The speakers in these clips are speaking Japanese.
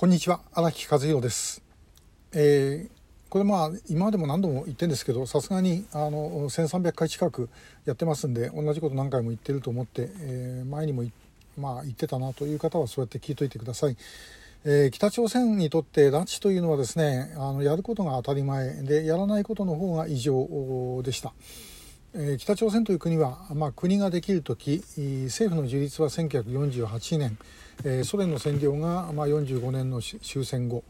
こんにちは荒木和弘です、えー、これまあ今までも何度も言ってるんですけどさすがにあの1300回近くやってますんで同じこと何回も言ってると思って、えー、前にもまあ、言ってたなという方はそうやって聞いといてください、えー、北朝鮮にとって拉致というのはですねあのやることが当たり前でやらないことの方が異常でした。え、北朝鮮という国は、まあ、国ができる時政府の樹立は1948年、え、ソ連の占領が、まあ、45年の終戦後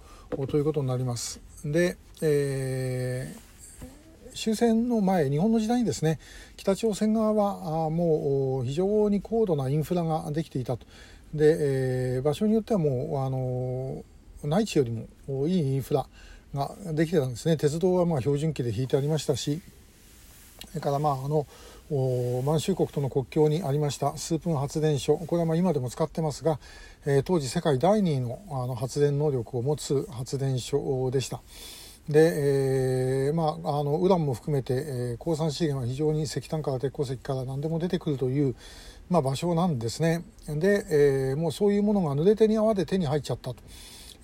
ということになります。で、えー、終戦の前日本の時代にですね北朝鮮側はもう非常に高度なインフラができていたとで、えー、場所によってはもうあの内地よりもいいインフラができてたんですね鉄道はまあ標準機で引いてありましたしそれからまああの満州国との国境にありましたスープン発電所。これはまあ今でも使ってますが、えー、当時世界第2位のあの発電能力を持つ発電所でした。で、えー、まあ、あのウランも含めて、えー、鉱産資源は非常に石炭から鉄鉱石から何でも出てくるという、まあ、場所なんですね。で、えー、もうそういうものが濡れ手に泡で手に入っちゃったと,、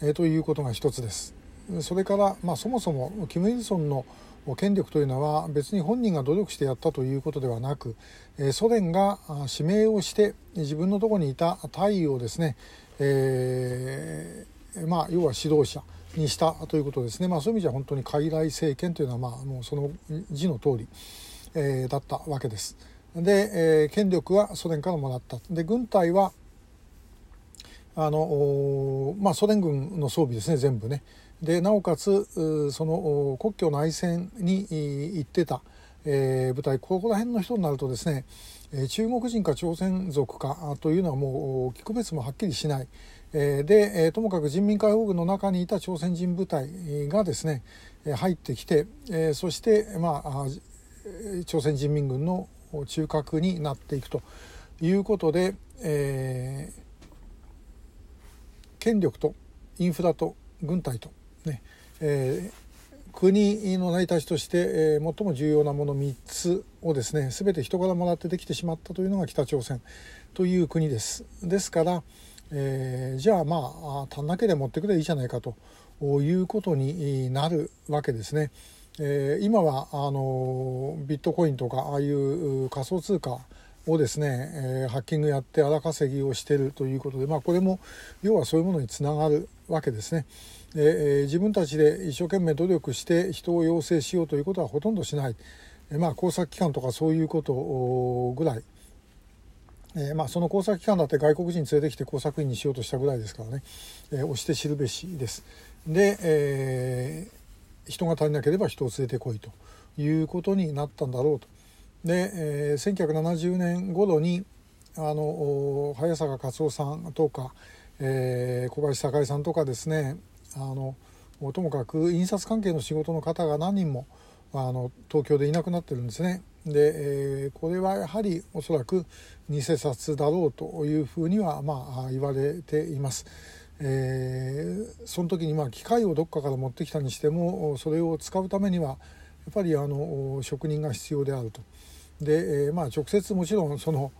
えー、ということが一つです。それから、まあ、そもそもキム・イルソンの権力というのは別に本人が努力してやったということではなくソ連が指名をして自分のところにいた大尉をですね、えー、まあ、要は指導者にしたということですね、まあ、そういう意味じゃ本当に傀儡政権というのは、まあ、もうその字の通り、えー、だったわけです。で、えー、権力はソ連からもらった。で軍隊はあの、まあ、ソ連軍の装備ですね全部ね。でなおかつその国境内戦に行ってた、えー、部隊ここら辺の人になるとですね中国人か朝鮮族かというのはもう区別もはっきりしない。でともかく人民解放軍の中にいた朝鮮人部隊がですね入ってきてそしてまあ朝鮮人民軍の中核になっていくということで、えー、権力とインフラと軍隊とね、えー、国の成り立ちとして、えー、最も重要なもの3つをですね全て人からもらってできてしまったというのが北朝鮮という国です。ですから、えー、じゃあまあ足んなければ持ってくればいいじゃないかということになるわけですね。えー、今はあのビットコインとかああいう仮想通貨をですね、えー、ハッキングやって荒稼ぎをしているということで、まあ、これも要はそういうものにつながるわけですね。でえー、自分たちで一生懸命努力して人を養成しようということはほとんどしない、え、まあ、工作機関とかそういうことぐらい、えー、まあ、その工作機関だって外国人連れてきて工作員にしようとしたぐらいですからね、え押して知るべしです。で、え人が足りなければ人を連れてこいということになったんだろうと。で、えー、1970年頃にあの早坂勝夫さんとか、えー、小林栄さんとかですねあのともかく印刷関係の仕事の方が何人もあの東京でいなくなってるんですね。で、えー、これはやはりおそらく偽札だろうというふうには、まあ、言われています。えー、その時にまあ機械をどっかから持ってきたにしてもそれを使うためにはやっぱりあの職人が必要であると。で、えー、まあ直接もちろんその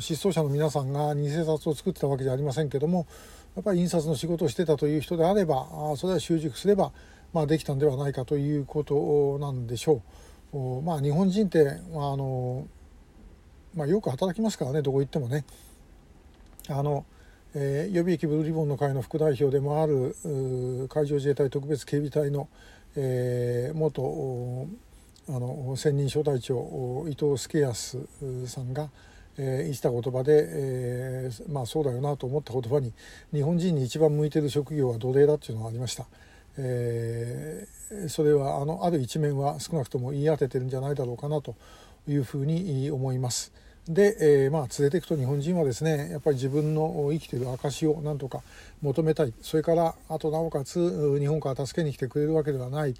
失踪者の皆さんが偽札を作ってたわけじゃありませんけどもやっぱり印刷の仕事をしてたという人であればそれは習熟すれば、まあ、できたんではないかということなんでしょう。まあ、日本人ってあの、まあ、よく働きますからねどこ行ってもね。あのえー、予備役ブルーリボンの会の副代表でもある海上自衛隊特別警備隊の、えー、元あの専任小隊長伊藤助康さんが、えー、言った言葉で、えー、まあそうだよなと思った言葉に日本人に一番向いてる職業は奴隷だっていうのがありました。えー、それはあのある一面は少なくとも言い当ててるんじゃないだろうかなというふうに思います。で、えー、まあ連れていくと日本人はですねやっぱり自分の生きてる証をなんとか求めたいそれからあとなおかつ日本から助けに来てくれるわけではない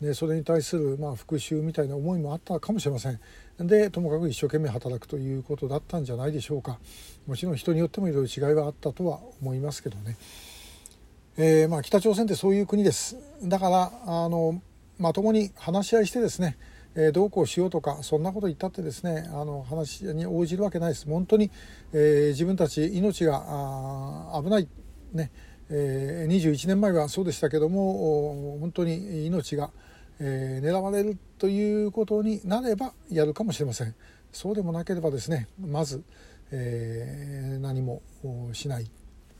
でそれに対するまあ復讐みたいな思いもあったかもしれません。でともかく一生懸命働くということだったんじゃないでしょうか。もちろん人によってもいろいろ違いはあったとは思いますけどね、えー、まあ北朝鮮ってそういう国です。だからあのまともに話し合いしてですねえ、どうこうしようとかそんなこと言ったってですねあの話に応じるわけないです。本当に、えー、自分たち命が危ない。ね。えー、21年前はそうでしたけども本当に命が、えー、狙われるということになればやるかもしれませんそうでもなければですねまず、えー、何もしない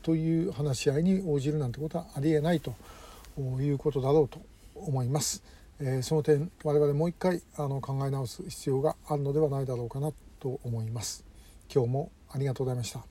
という話し合いに応じるなんてことはありえないということだろうと思います。えー、その点我々もう一回あの考え直す必要があるのではないだろうかなと思います。今日もありがとうございました。